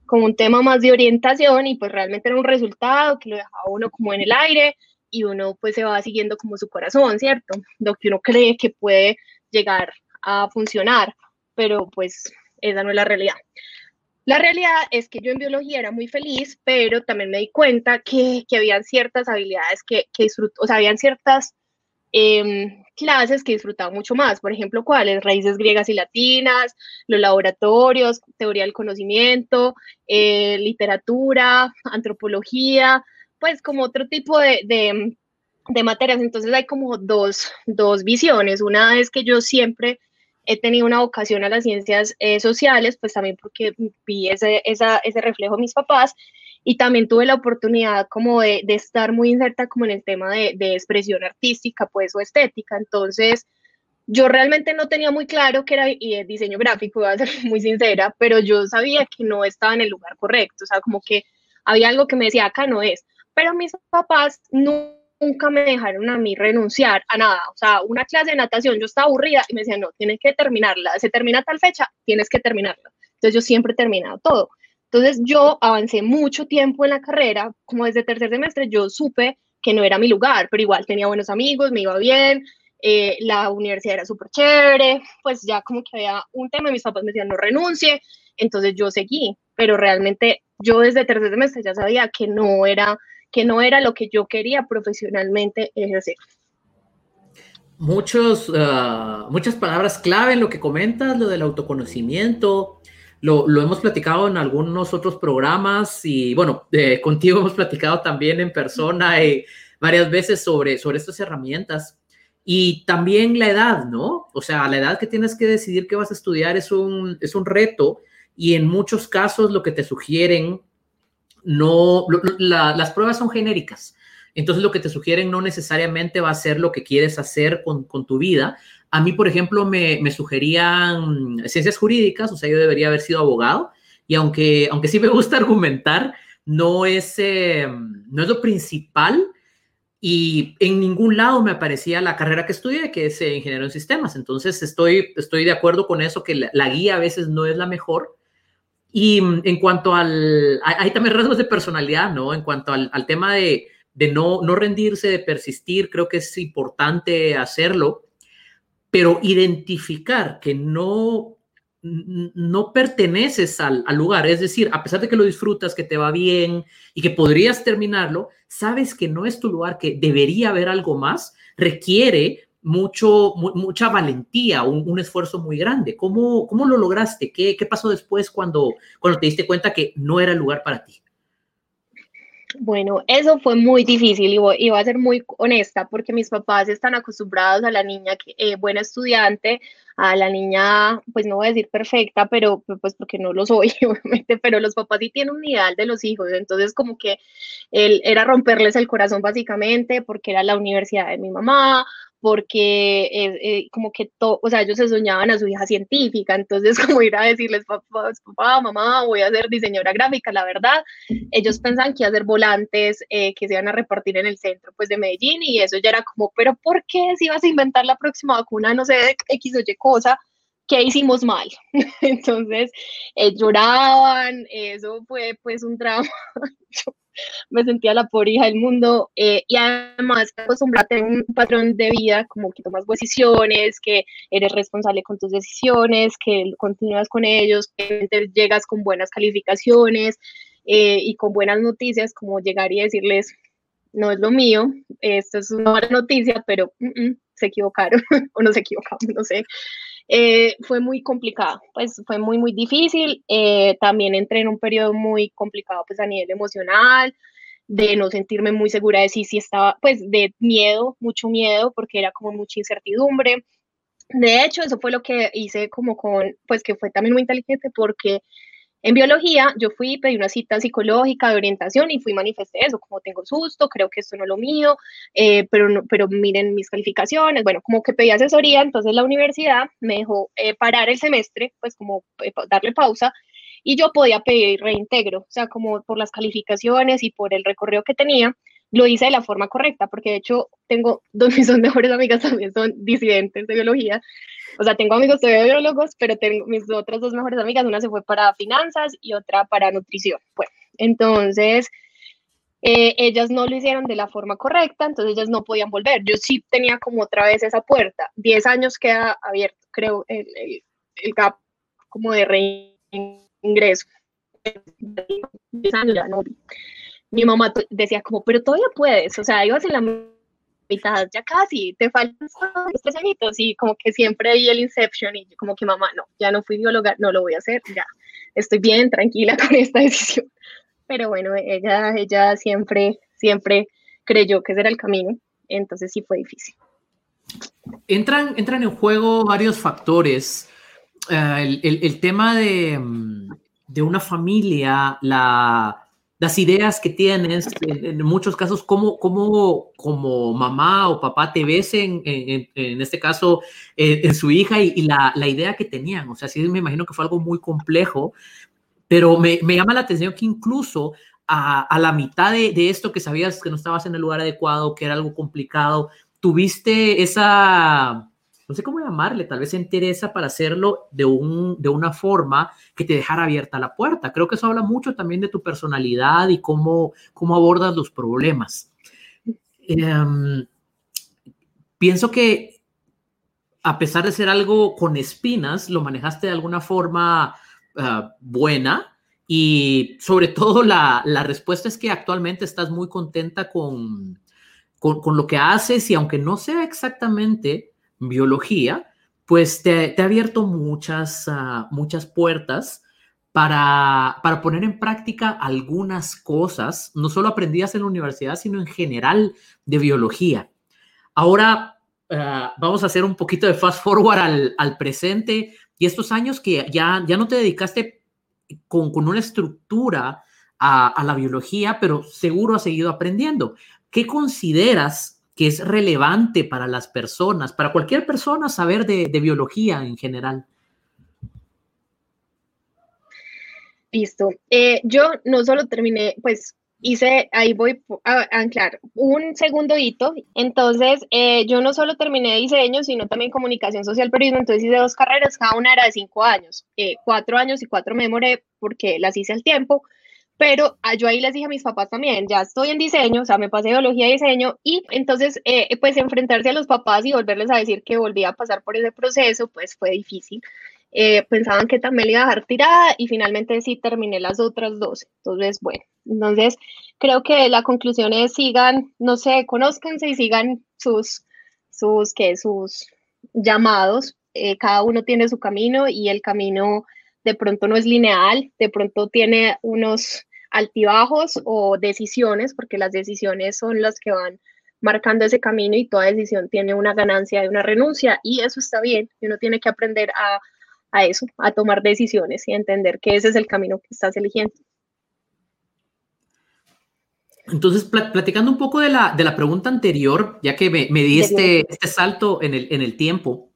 como un tema más de orientación y pues realmente era un resultado que lo dejaba uno como en el aire y uno pues se va siguiendo como su corazón, ¿cierto? Lo que uno cree que puede llegar a funcionar, pero pues esa no es la realidad. La realidad es que yo en biología era muy feliz, pero también me di cuenta que, que habían ciertas habilidades que, que disfruto, o sea, habían ciertas eh, clases que disfrutaba mucho más. Por ejemplo, ¿cuáles? Raíces griegas y latinas, los laboratorios, teoría del conocimiento, eh, literatura, antropología, pues como otro tipo de, de, de, materias. Entonces hay como dos, dos visiones. Una es que yo siempre he tenido una vocación a las ciencias eh, sociales, pues también porque vi ese, esa, ese reflejo de mis papás y también tuve la oportunidad como de, de estar muy inserta como en el tema de, de, expresión artística, pues, o estética. Entonces, yo realmente no tenía muy claro que era y diseño gráfico, voy a ser [LAUGHS] muy sincera, pero yo sabía que no estaba en el lugar correcto, o sea, como que había algo que me decía, acá no es. Pero mis papás nunca me dejaron a mí renunciar a nada, o sea, una clase de natación, yo estaba aburrida y me decían, no, tienes que terminarla, se termina tal fecha, tienes que terminarla. Entonces yo siempre he terminado todo. Entonces yo avancé mucho tiempo en la carrera, como desde tercer semestre yo supe que no era mi lugar, pero igual tenía buenos amigos, me iba bien, eh, la universidad era súper chévere, pues ya como que había un tema, mis papás me decían no renuncie, entonces yo seguí, pero realmente yo desde tercer semestre ya sabía que no era, que no era lo que yo quería profesionalmente ejercer. Muchos, uh, muchas palabras clave en lo que comentas, lo del autoconocimiento, lo, lo, hemos platicado en algunos otros programas y bueno, eh, contigo hemos platicado también en persona y varias veces sobre, sobre estas herramientas. Y también la edad, ¿no? O sea, la edad que tienes que decidir qué vas a estudiar es un, es un reto y en muchos casos lo que te sugieren no, las pruebas son genéricas. Entonces lo que te sugieren no necesariamente va a ser lo que quieres hacer con, tu vida. A mí, por ejemplo, me, sugerían ciencias jurídicas, o sea, yo debería haber sido abogado. Y aunque, aunque sí me gusta [LAUGHS] argumentar, no es, eh, no es lo principal y en ningún lado me aparecía la carrera que estudié, que es eh, ingeniero en sistemas. Entonces estoy, estoy de acuerdo con eso, que la, guía a veces no es la mejor. Y mm, en cuanto al, hay, también rasgos de personalidad, ¿no? En cuanto al, al tema de, de no, no rendirse, de persistir, creo que es importante hacerlo, pero identificar que no, no perteneces al, lugar, es decir, a pesar de que lo disfrutas, que te va bien y que podrías terminarlo, sabes que no es tu lugar, que debería haber algo más, requiere mucho, mucha valentía, un, esfuerzo muy grande. ¿Cómo, cómo lo lograste? ¿Qué, ¿Qué, pasó después cuando, cuando te diste cuenta que no era el lugar para ti? Bueno, eso fue muy difícil y voy, a ser muy honesta porque mis papás están acostumbrados a la niña eh, buena estudiante, a la niña, pues no voy a decir perfecta, pero pues porque no lo soy, [LAUGHS] obviamente, pero los papás sí tienen un ideal de los hijos, entonces como que él era romperles el corazón básicamente porque era la universidad de mi mamá, porque eh, como que todo, o sea, ellos se soñaban a su hija científica, entonces [LAUGHS] como ir a decirles, papá, papá, mamá, voy a ser diseñadora gráfica, la verdad, ellos pensaban que iba a ser volantes eh, que se iban a repartir en el centro, pues, de Medellín, y eso ya era como, pero ¿por qué si ibas a inventar la próxima vacuna, no sé, X o Y cosa? ¿Qué hicimos mal? [LAUGHS] Entonces, eh, lloraban, eso fue pues un drama [LAUGHS] me sentía la pobre hija del mundo eh, y además acostumbrarte a un patrón de vida como que tomas decisiones, que eres responsable con tus decisiones, que continúas con ellos, que llegas con buenas calificaciones eh, y con buenas noticias, como llegar y decirles, no es lo mío, esto es una mala noticia, pero mm, mm, se equivocaron [LAUGHS] o no se equivocaron, no sé. Eh, fue muy complicado, pues fue muy, muy difícil. Eh, también entré en un periodo muy complicado, pues a nivel emocional, de no sentirme muy segura de si, si estaba, pues de miedo, mucho miedo, porque era como mucha incertidumbre. De hecho, eso fue lo que hice como con, pues que fue también muy inteligente porque en biología, yo fui, pedí una cita psicológica de orientación y fui manifesté eso, como tengo susto, creo que esto no es lo mío, eh, pero, no, pero miren mis calificaciones, bueno, como que pedí asesoría, entonces la universidad me dejó eh, parar el semestre, pues como eh, darle pausa, y yo podía pedir reintegro, o sea, como por las calificaciones y por el recorrido que tenía, lo hice de la forma correcta, porque de hecho tengo [LAUGHS] dos mis mejores amigas también son disidentes de biología, o sea, tengo amigos de biólogos, pero tengo mis otras dos mejores amigas, una se fue para finanzas y otra para nutrición. Bueno, entonces, eh, ellas no lo hicieron de la forma correcta, entonces ellas no podían volver. Yo sí tenía como otra vez esa puerta. Diez años queda abierto, creo, el, el, gap como de reingreso. Diez años ya no. Mi mamá decía como, pero todavía puedes, o sea, ibas en la mitad, ya casi, te faltan tres añitos y como que siempre hay el Inception y como que mamá, no, ya no fui bióloga, no lo voy a hacer, ya estoy bien, tranquila [LAUGHS] con esta decisión. Pero bueno, ella, ella siempre, siempre creyó que ese era el camino, entonces sí fue difícil. Entran, entran en juego varios factores. Eh, el, el, tema de, de una familia, la, las ideas que tienes, en, muchos casos, cómo, cómo, como mamá o papá te ves en, en, este caso eh, en su hija y, la, la, idea que tenían. O sea, sí me imagino que fue algo muy complejo, pero me, me llama la atención que incluso a, a la mitad de, de, esto que sabías que no estabas en el lugar adecuado, que era algo complicado, tuviste esa no sé cómo llamarle, tal vez se interesa para hacerlo de, un, de una forma que te dejara abierta la puerta. Creo que eso habla mucho también de tu personalidad y cómo, cómo abordas los problemas. Em, pienso que a pesar de ser algo con espinas, lo manejaste de alguna forma ah, buena y sobre todo la, la, respuesta es que actualmente estás muy contenta con, con, con lo que haces y aunque no sea exactamente biología, pues te, ha abierto muchas, ah, muchas puertas para, para, poner en práctica algunas cosas, no solo aprendidas en la universidad, sino en general de biología. Ahora ah, vamos a hacer un poquito de fast forward al, al, presente y estos años que ya, ya no te dedicaste con, con una estructura a, la biología, pero seguro ha seguido aprendiendo. ¿Qué consideras que es relevante para las personas, para cualquier persona saber de, biología en general? Listo. Eh, yo no solo terminé, pues hice, ahí voy a anclar un segundo hito. Entonces, eh, yo no solo terminé diseño, sino también comunicación social, periodismo. Entonces hice dos carreras, cada una era de cinco años. Eh, cuatro años y cuatro me demoré porque las hice al tiempo. Pero ah, yo ahí les dije a mis papás también, ya estoy en diseño, o sea, me pasé biología y diseño y entonces, eh, pues enfrentarse a los papás y volverles a decir que volvía a pasar por ese proceso, pues fue difícil. Eh, pensaban que también le iba a dejar tirada y finalmente sí terminé las otras dos. Entonces, bueno, entonces creo que la conclusión es sigan, no sé, conózcanse y sigan sus, sus, que sus llamados. Eh, cada uno tiene su camino y el camino de pronto no es lineal, de pronto tiene unos altibajos o decisiones, porque las decisiones son las que van marcando ese camino y toda decisión tiene una ganancia y una renuncia y eso está bien, uno tiene que aprender a a eso, a tomar decisiones y a entender que ese es el camino que estás eligiendo. Entonces, platicando un poco de la, de la pregunta anterior, ya que me, me di este, este, salto en el, en el tiempo,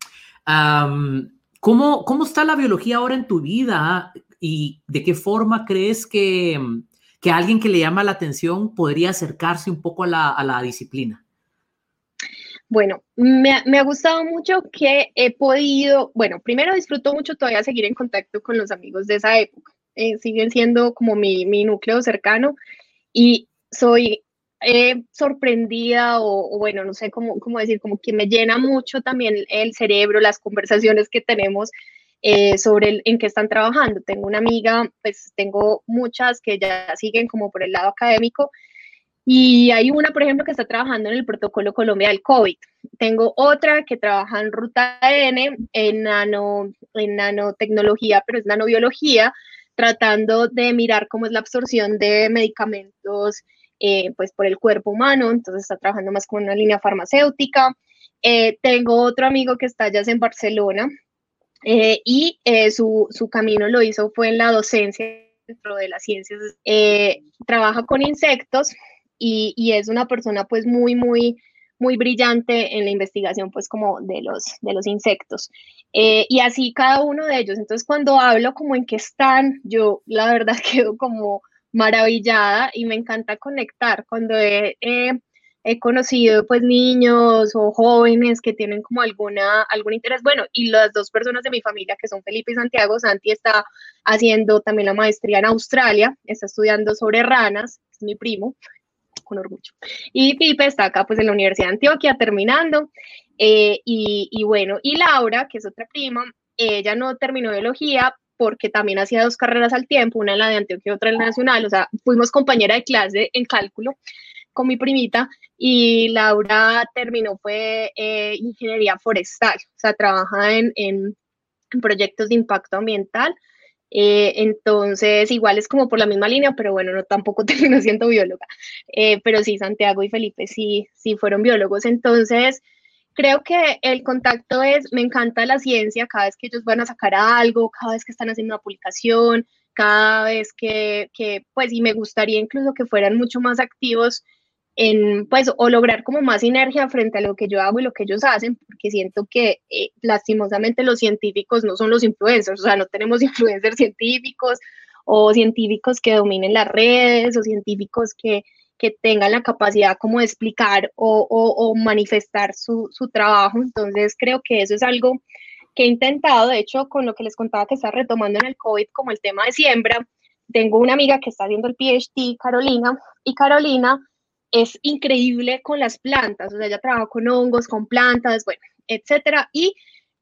¿cómo, ¿cómo está la biología ahora en tu vida y de qué forma crees que, que alguien que le llama la atención podría acercarse un poco a la, a la disciplina? Bueno, me, ha gustado mucho que he podido, bueno, primero disfruto mucho todavía seguir en contacto con los amigos de esa época. Eh, siguen siendo como mi, núcleo cercano y soy eh, sorprendida o, bueno, no sé cómo, cómo, decir, como que me llena mucho también el cerebro, las conversaciones que tenemos eh, sobre el, en qué están trabajando. Tengo una amiga, pues tengo muchas que ya siguen como por el lado académico y hay una, por ejemplo, que está trabajando en el protocolo Colombia del COVID. Tengo otra que trabaja en ruta N, en, nano, en nanotecnología, pero es nanobiología, tratando de mirar cómo es la absorción de medicamentos eh, pues por el cuerpo humano, entonces está trabajando más con una línea farmacéutica. Eh, tengo otro amigo que está ya en Barcelona eh, y su, su, camino lo hizo fue en la docencia dentro de las ciencias. trabaja con insectos, y, es una persona pues muy, muy, muy brillante en la investigación pues como de los, de los insectos. Eh, y así cada uno de ellos. Entonces cuando hablo como en qué están, yo la verdad [LAUGHS] quedo como maravillada y me encanta conectar. Cuando he, he conocido pues niños o jóvenes que tienen como alguna, algún interés, bueno, y las dos personas de mi familia que son Felipe y Santiago, Santi está haciendo también la maestría en Australia, está estudiando sobre ranas, es mi primo, con orgullo. Y Pipe está acá pues en la Universidad de Antioquia terminando. Eh, y, bueno, y Laura, que es otra prima, ella no terminó biología porque también hacía dos carreras al tiempo, una en la de Antioquia y otra en la nacional, o sea, fuimos compañera de clase en cálculo con mi primita y Laura terminó fue eh, ingeniería forestal, o sea, trabaja en, en proyectos de impacto ambiental eh, entonces, igual es como por la misma línea, pero bueno, no tampoco [LAUGHS] termino siendo bióloga. Eh, pero sí, Santiago y Felipe sí, sí fueron biólogos. Entonces, creo que el contacto es, me encanta la ciencia, cada vez que ellos van a sacar algo, cada vez que están haciendo una publicación, cada vez que, pues, y me gustaría incluso que fueran mucho más activos en, pues, o lograr como más sinergia frente a lo que yo hago y lo que ellos hacen, porque siento que eh, lastimosamente los científicos no son los influencers, o sea, no tenemos [LAUGHS] influencers científicos o científicos que dominen las redes o científicos que, que tengan la capacidad como de explicar o, manifestar su, trabajo. Entonces creo que eso es algo que he intentado, de hecho, con lo que les contaba que está retomando en el COVID como el tema de siembra. Tengo una amiga que está haciendo el PhD, Carolina, y Carolina es increíble con las plantas, o sea, ella trabaja con hongos, con plantas, bueno, etcétera, y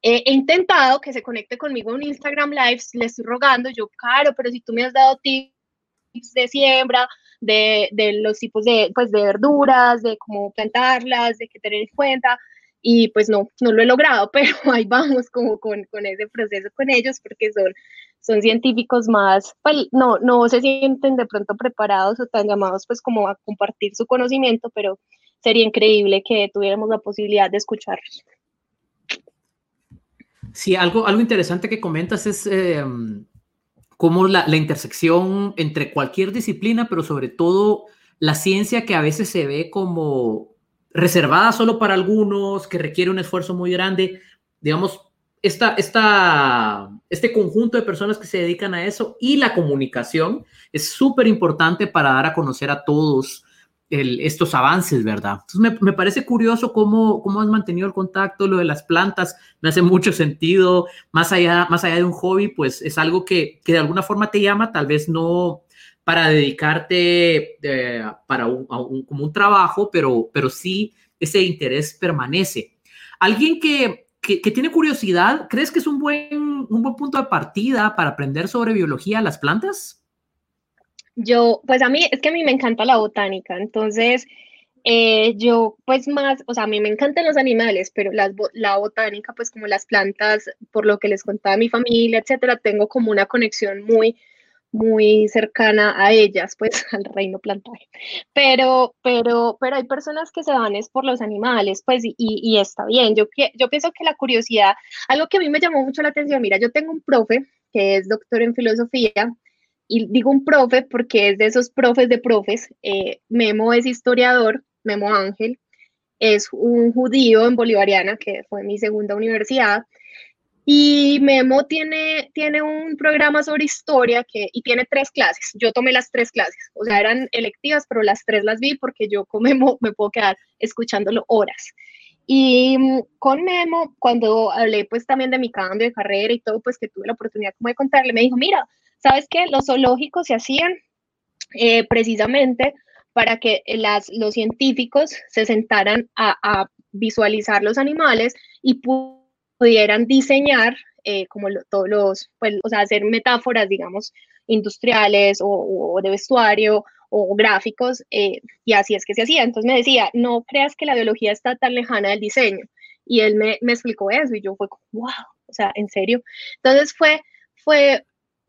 he intentado que se conecte conmigo en Instagram Live, le estoy rogando, yo, claro, pero si tú me has dado tips de siembra, de, de los tipos de, pues, de verduras, de cómo plantarlas, de qué tener en cuenta, y pues no, no lo he logrado, [LAUGHS] pero ahí vamos como con, con ese proceso con ellos, porque son son científicos más, pues, no, no se sienten de pronto preparados o tan llamados pues como a compartir su conocimiento, pero sería increíble que tuviéramos la posibilidad de escucharlos. Sí, algo, algo interesante que comentas es em, cómo la, la intersección entre cualquier disciplina, pero sobre todo la ciencia que a veces se ve como reservada solo para algunos, que requiere un esfuerzo muy grande, digamos, esta, esta, este conjunto de personas que se dedican a eso y la comunicación es súper importante para dar a conocer a todos estos avances, ¿verdad? Entonces me, parece curioso cómo, cómo has mantenido el contacto, lo de las plantas, me hace mucho sentido, más allá, más allá de un hobby, pues es algo que, que de alguna forma te llama, tal vez no para dedicarte eh, para un, como un trabajo, pero, pero sí ese interés permanece. Alguien que, que, tiene curiosidad, ¿crees que es un buen, un buen punto de partida para aprender sobre biología de las plantas? Yo, pues a mí, es que a mí me encanta la botánica, entonces eh, yo pues más, o sea, a mí me encantan los animales, pero las, la botánica, pues como las plantas, por lo que les contaba mi familia, etcétera, tengo como una conexión muy, muy cercana a ellas, pues [LAUGHS] al reino plantaje. Pero, pero, pero hay personas que se van es por los animales, pues, y, y está bien. Yo, yo pienso que la curiosidad, algo que a mí me llamó mucho la atención, mira, yo tengo un profe que es doctor en filosofía, y digo un profe porque es de esos profes de profes. Eh, Memo es historiador, Memo Ángel, es un judío en Bolivariana, que fue mi segunda universidad, y Memo tiene, tiene un programa sobre historia que, y tiene tres clases. Yo tomé las tres clases, o sea, eran electivas, pero las tres las vi porque yo con Memo me puedo quedar escuchándolo horas. Y mm, con Memo, cuando hablé pues también de mi cambio de carrera y todo, pues que tuve la oportunidad como de contarle, me dijo, mira, ¿sabes qué? Los zoológicos se hacían eh, precisamente para que las, los científicos se sentaran a, visualizar los animales y pudieran diseñar eh, como todos los, pues, o sea, hacer metáforas, digamos, industriales o, de vestuario o gráficos, eh, y así es que se hacía. Entonces me decía, no creas que la biología está tan lejana del diseño. Y él me, me explicó eso y yo fue como, wow, o sea, en serio. Entonces fue, fue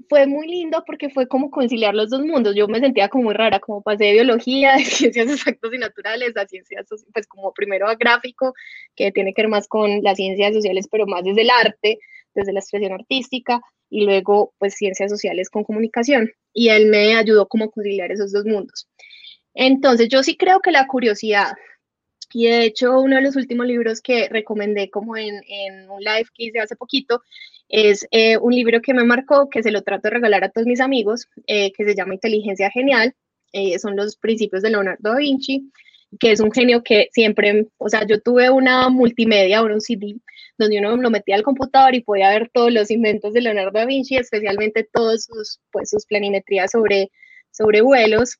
fue muy lindo porque fue como conciliar los dos mundos. Yo me sentía como muy rara, como pasé de biología, [LAUGHS] de ciencias exactas y naturales a ciencias, pues como primero a gráfico, que tiene que ver más con las ciencias sociales, pero más desde el arte, desde la expresión artística, y luego pues ciencias sociales con comunicación. Y él me ayudó como a conciliar esos dos mundos. Entonces yo sí creo que la curiosidad, y de hecho uno de los últimos libros que recomendé como en, en un live que hice hace poquito, es eh, un libro que me marcó, que se lo trato de regalar a todos mis amigos, eh, que se llama Inteligencia Genial. Eh, son los principios de Leonardo da Vinci, que es un genio que siempre, o sea, yo tuve una multimedia, un CD, donde uno lo metía al computador y podía ver todos los inventos de Leonardo da Vinci, especialmente todos sus, pues, sus planimetrías sobre, sobre vuelos.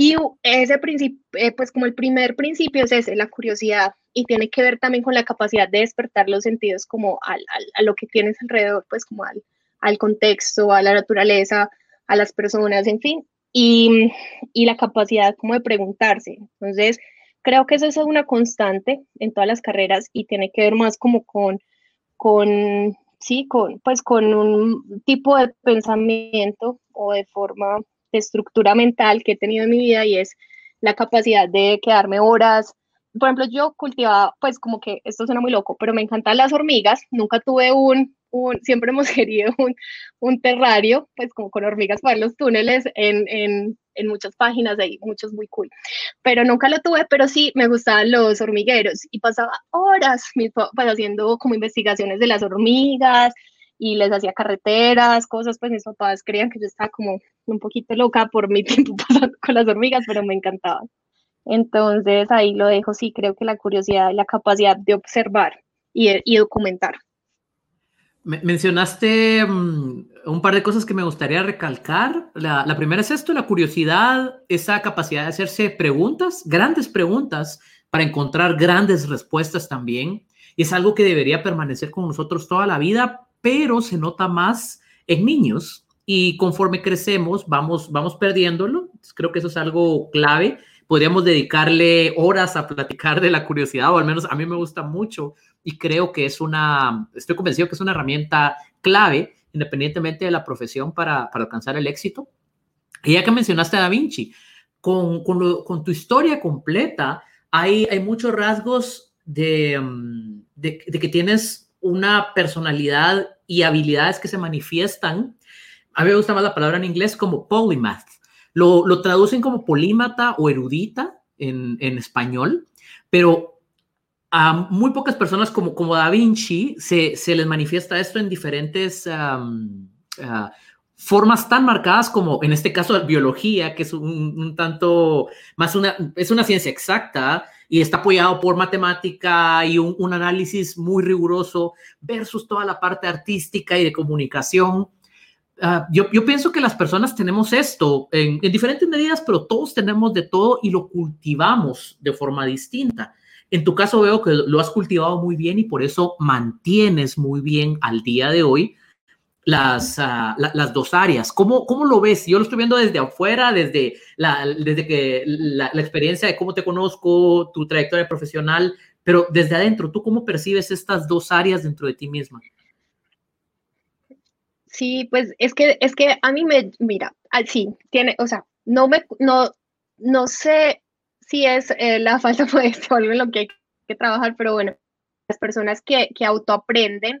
Y ese principio, pues como el primer principio es ese, la curiosidad y tiene que ver también con la capacidad de despertar los sentidos como al, a lo que tienes alrededor, pues como al, al, contexto, a la naturaleza, a las personas, en fin, y, y, la capacidad como de preguntarse. Entonces, creo que eso es una constante en todas las carreras y tiene que ver más como con, con sí, con, pues con un tipo de pensamiento o de forma estructura mental que he tenido en mi vida y es la capacidad de quedarme horas por ejemplo, yo cultivaba, pues como que esto suena muy loco, pero me encantan las hormigas. Nunca tuve un, un siempre [LAUGHS] hemos querido un, un, terrario, pues como con hormigas para los túneles en, en, en, muchas páginas, hay muchos muy cool. Pero nunca lo tuve, pero sí me gustaban los hormigueros y pasaba horas pues, haciendo como investigaciones de las hormigas y les hacía carreteras, cosas, pues mis papás creían que yo estaba como un poquito loca por mi [LAUGHS] tiempo pasando con las hormigas, pero me encantaban. Entonces ahí lo dejo, sí, creo que la curiosidad y la capacidad de observar y, documentar. Mencionaste mm, un par de cosas que me gustaría recalcar. La, la, primera es esto, la curiosidad, esa capacidad de hacerse preguntas, grandes preguntas, para encontrar grandes respuestas también. Y es algo que debería permanecer con nosotros toda la vida, pero se nota más en niños y conforme crecemos vamos, vamos perdiéndolo. Creo que eso es algo clave podríamos dedicarle horas a platicar de la curiosidad, o al menos a mí me gusta mucho y creo que es una, estoy convencido que es una herramienta clave, independientemente de la profesión, para, alcanzar el éxito. Y ya que mencionaste a Da Vinci, con, con, tu historia completa, hay, hay muchos rasgos mm, de, de que tienes una personalidad y habilidades que se manifiestan a mí me gusta más la palabra en inglés como polymath. Lo, lo traducen como polímata o erudita en, en español, pero a muy pocas personas como, como Da Vinci se, se les manifiesta esto en diferentes ah, formas tan marcadas como en este caso biología, que es un, tanto más una, es una ciencia exacta y está apoyado por matemática y un, un, análisis muy riguroso versus toda la parte artística y de comunicación. Uh, yo, pienso que las personas tenemos esto en, en diferentes medidas, pero todos tenemos de todo y lo cultivamos de forma distinta. En tu caso veo que lo has cultivado muy bien y por eso mantienes muy bien al día de hoy las, uh, la, las dos áreas. ¿Cómo, ¿Cómo, lo ves? Yo lo estoy viendo desde afuera, desde, la, desde que la, experiencia de cómo te conozco, tu trayectoria profesional, pero desde adentro, ¿tú cómo percibes estas dos áreas dentro de ti misma? Sí, pues es que, es que a mí me, mira, sí, tiene, o sea, no me, no, no sé sí es eh, la [LAUGHS] falta de algo en lo que hay que trabajar, pero bueno, las personas que, que autoaprenden,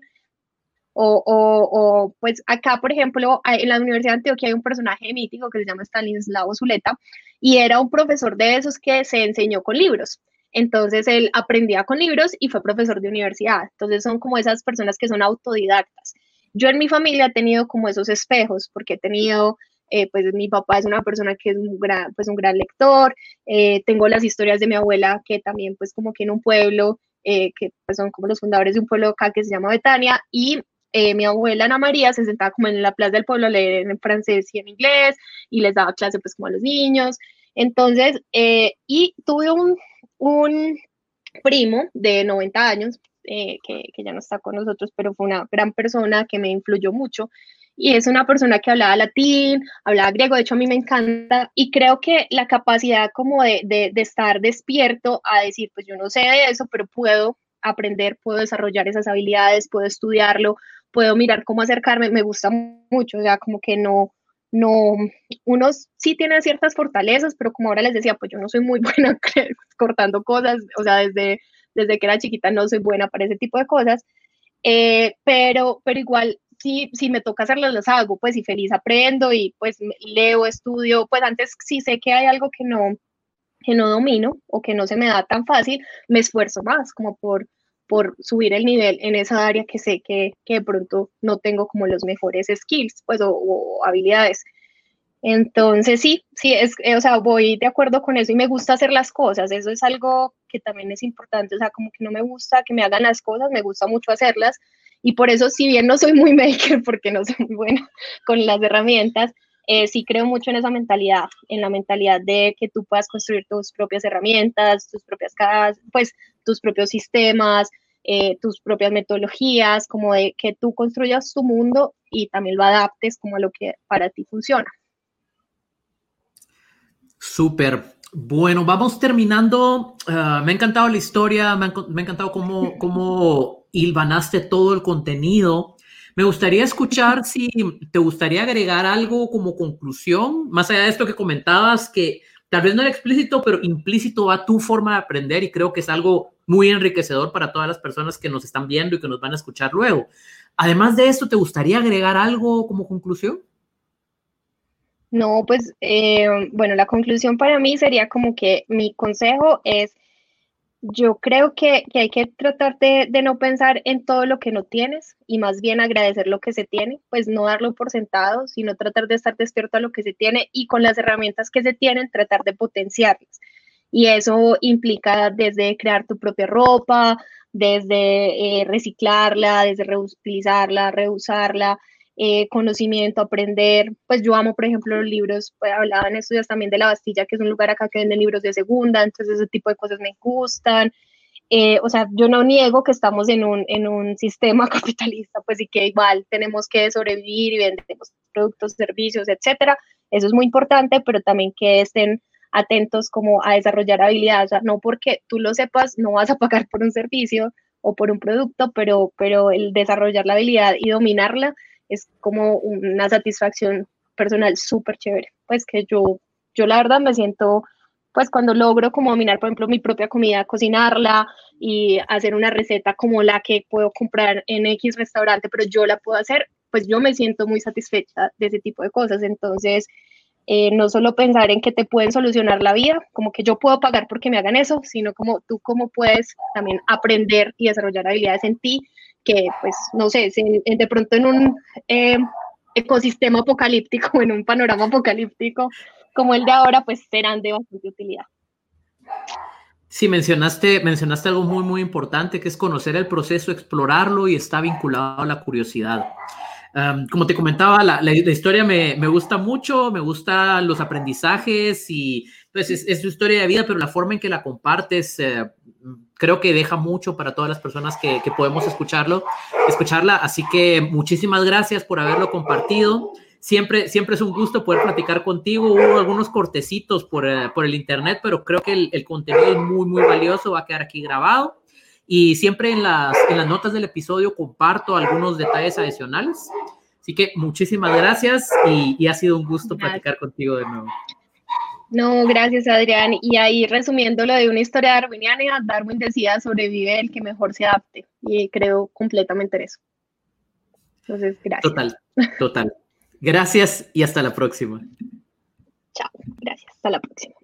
o, o, o, pues acá, por ejemplo, en la Universidad de Antioquia hay un personaje mítico que se llama Stanislao Zuleta, y era un profesor de esos que se enseñó con libros. Entonces él aprendía con libros y fue profesor de universidad. Entonces son como esas personas que son autodidactas. Yo en mi familia he tenido como esos espejos, porque he tenido eh, pues mi papá es una persona que es un gran, pues un gran lector, eh, tengo las historias de mi abuela que también pues como que en un pueblo, eh, que pues, son como los fundadores de un pueblo acá que se llama Betania, y mi abuela Ana María se sentaba como en la plaza del pueblo a leer en francés y en inglés, y les daba clase pues como a los niños, entonces, y tuve un, un primo de 90 años, que, que, ya no está con nosotros, pero fue una gran persona que me influyó mucho. Y es una persona que hablaba latín, hablaba griego, de hecho a mí me encanta. Y creo que la capacidad como de, de, de, estar despierto a decir, pues yo no sé de eso, pero puedo aprender, puedo desarrollar esas habilidades, puedo estudiarlo, puedo mirar cómo acercarme, me gusta mucho, o sea, como que no, no, uno sí tiene ciertas fortalezas, pero como ahora les decía, pues yo no soy muy [LAUGHS] buena [LAUGHS] cortando cosas, o sea, desde, desde que era chiquita no soy buena para ese tipo de cosas, eh, pero, pero igual si, si me toca hacerlas, las hago, pues y feliz aprendo y pues leo, estudio, pues antes si sé que hay algo que no, que no domino o que no se me da tan fácil, me esfuerzo más como por, por subir el nivel en esa área que sé que, que de pronto no tengo como los mejores skills, pues o, o habilidades. Entonces sí, sí, es, eh, o sea, voy de acuerdo con eso y me gusta hacer las cosas, eso es algo que también es importante, o sea, como que no me gusta que me hagan las cosas, me gusta mucho hacerlas, y por eso, si bien no soy muy [LAUGHS] maker, porque no soy muy buena [LAUGHS] con las herramientas, eh, sí creo mucho en esa mentalidad, en la mentalidad de que tú puedas construir tus propias herramientas, tus propias casas, pues tus propios sistemas, eh, tus propias metodologías, como de que tú construyas tu mundo y también lo adaptes como a lo que para ti funciona. Súper. Bueno, vamos terminando. Uh, me ha encantado la historia, me ha, me ha encantado cómo, cómo hilvanaste todo el contenido. Me gustaría escuchar [LAUGHS] si te gustaría agregar algo como conclusión, más allá de esto que comentabas, que tal vez no era explícito, pero implícito va tu forma de aprender y creo que es algo muy enriquecedor para todas las personas que nos están viendo y que nos van a escuchar luego. Además de esto, ¿te gustaría agregar algo como conclusión? No, pues eh, bueno, la conclusión para mí sería como que mi consejo es yo creo que, hay que tratar de, no pensar en todo lo que no tienes y más bien agradecer lo que se tiene, pues no darlo por sentado, sino tratar de estar despierto a lo que se tiene y con las herramientas que se tienen tratar de potenciarlas. Y eso implica desde crear tu propia ropa, desde eh, reciclarla, desde reutilizarla, reusarla, eh, conocimiento, aprender. Pues yo amo, por ejemplo, los libros, pues hablaban estudios también de La Bastilla, que es un lugar acá que venden libros de segunda, entonces ese tipo de cosas me gustan. Eh, o sea, yo no niego que estamos en un, en un sistema [LAUGHS] capitalista, pues y que igual tenemos que sobrevivir y vendemos productos, servicios, etcétera. Eso es muy importante, pero también que estén atentos como a desarrollar habilidades, o sea, no porque tú lo sepas, no vas a pagar por un servicio o por un producto, pero, pero el desarrollar la habilidad y dominarla es como una satisfacción personal súper chévere. Pues que yo, yo la verdad me siento, pues cuando logro como dominar, por ejemplo, mi propia comida, cocinarla y hacer una receta como la que puedo comprar en X restaurante, pero yo la puedo hacer, pues yo me siento muy satisfecha de ese tipo de cosas. Entonces, eh, no solo pensar en que te pueden solucionar la vida, como que yo puedo pagar porque me hagan eso, sino como tú cómo puedes también aprender y desarrollar habilidades en ti, que pues no sé, de pronto en un eh, ecosistema apocalíptico, [LAUGHS] en un panorama apocalíptico como el de ahora, pues serán de bastante utilidad. Sí, mencionaste, mencionaste algo muy, muy importante, que es conocer el proceso, explorarlo y está vinculado a la curiosidad como te comentaba, la, la, historia me, me, gusta mucho, me gustan los aprendizajes y pues es, es, tu historia de vida, pero la forma en que la compartes eh, creo que deja mucho para todas las personas que, que, podemos escucharlo, escucharla. Así que muchísimas gracias por haberlo compartido. Siempre, siempre es un gusto poder platicar contigo. Hubo algunos cortecitos por, eh, por el internet, pero creo que el, el contenido es muy, muy valioso. Va a quedar aquí grabado. Y siempre en las, en las notas del episodio comparto algunos detalles adicionales. Así que muchísimas gracias y, ha sido un gusto platicar contigo de nuevo. No, gracias Adrián. Y ahí resumiendo lo de una historia darwiniana, Darwin decía sobrevive el que mejor se adapte y creo completamente en eso. Entonces, gracias. Total, total. Gracias y hasta la próxima. Chao, gracias. Hasta la próxima.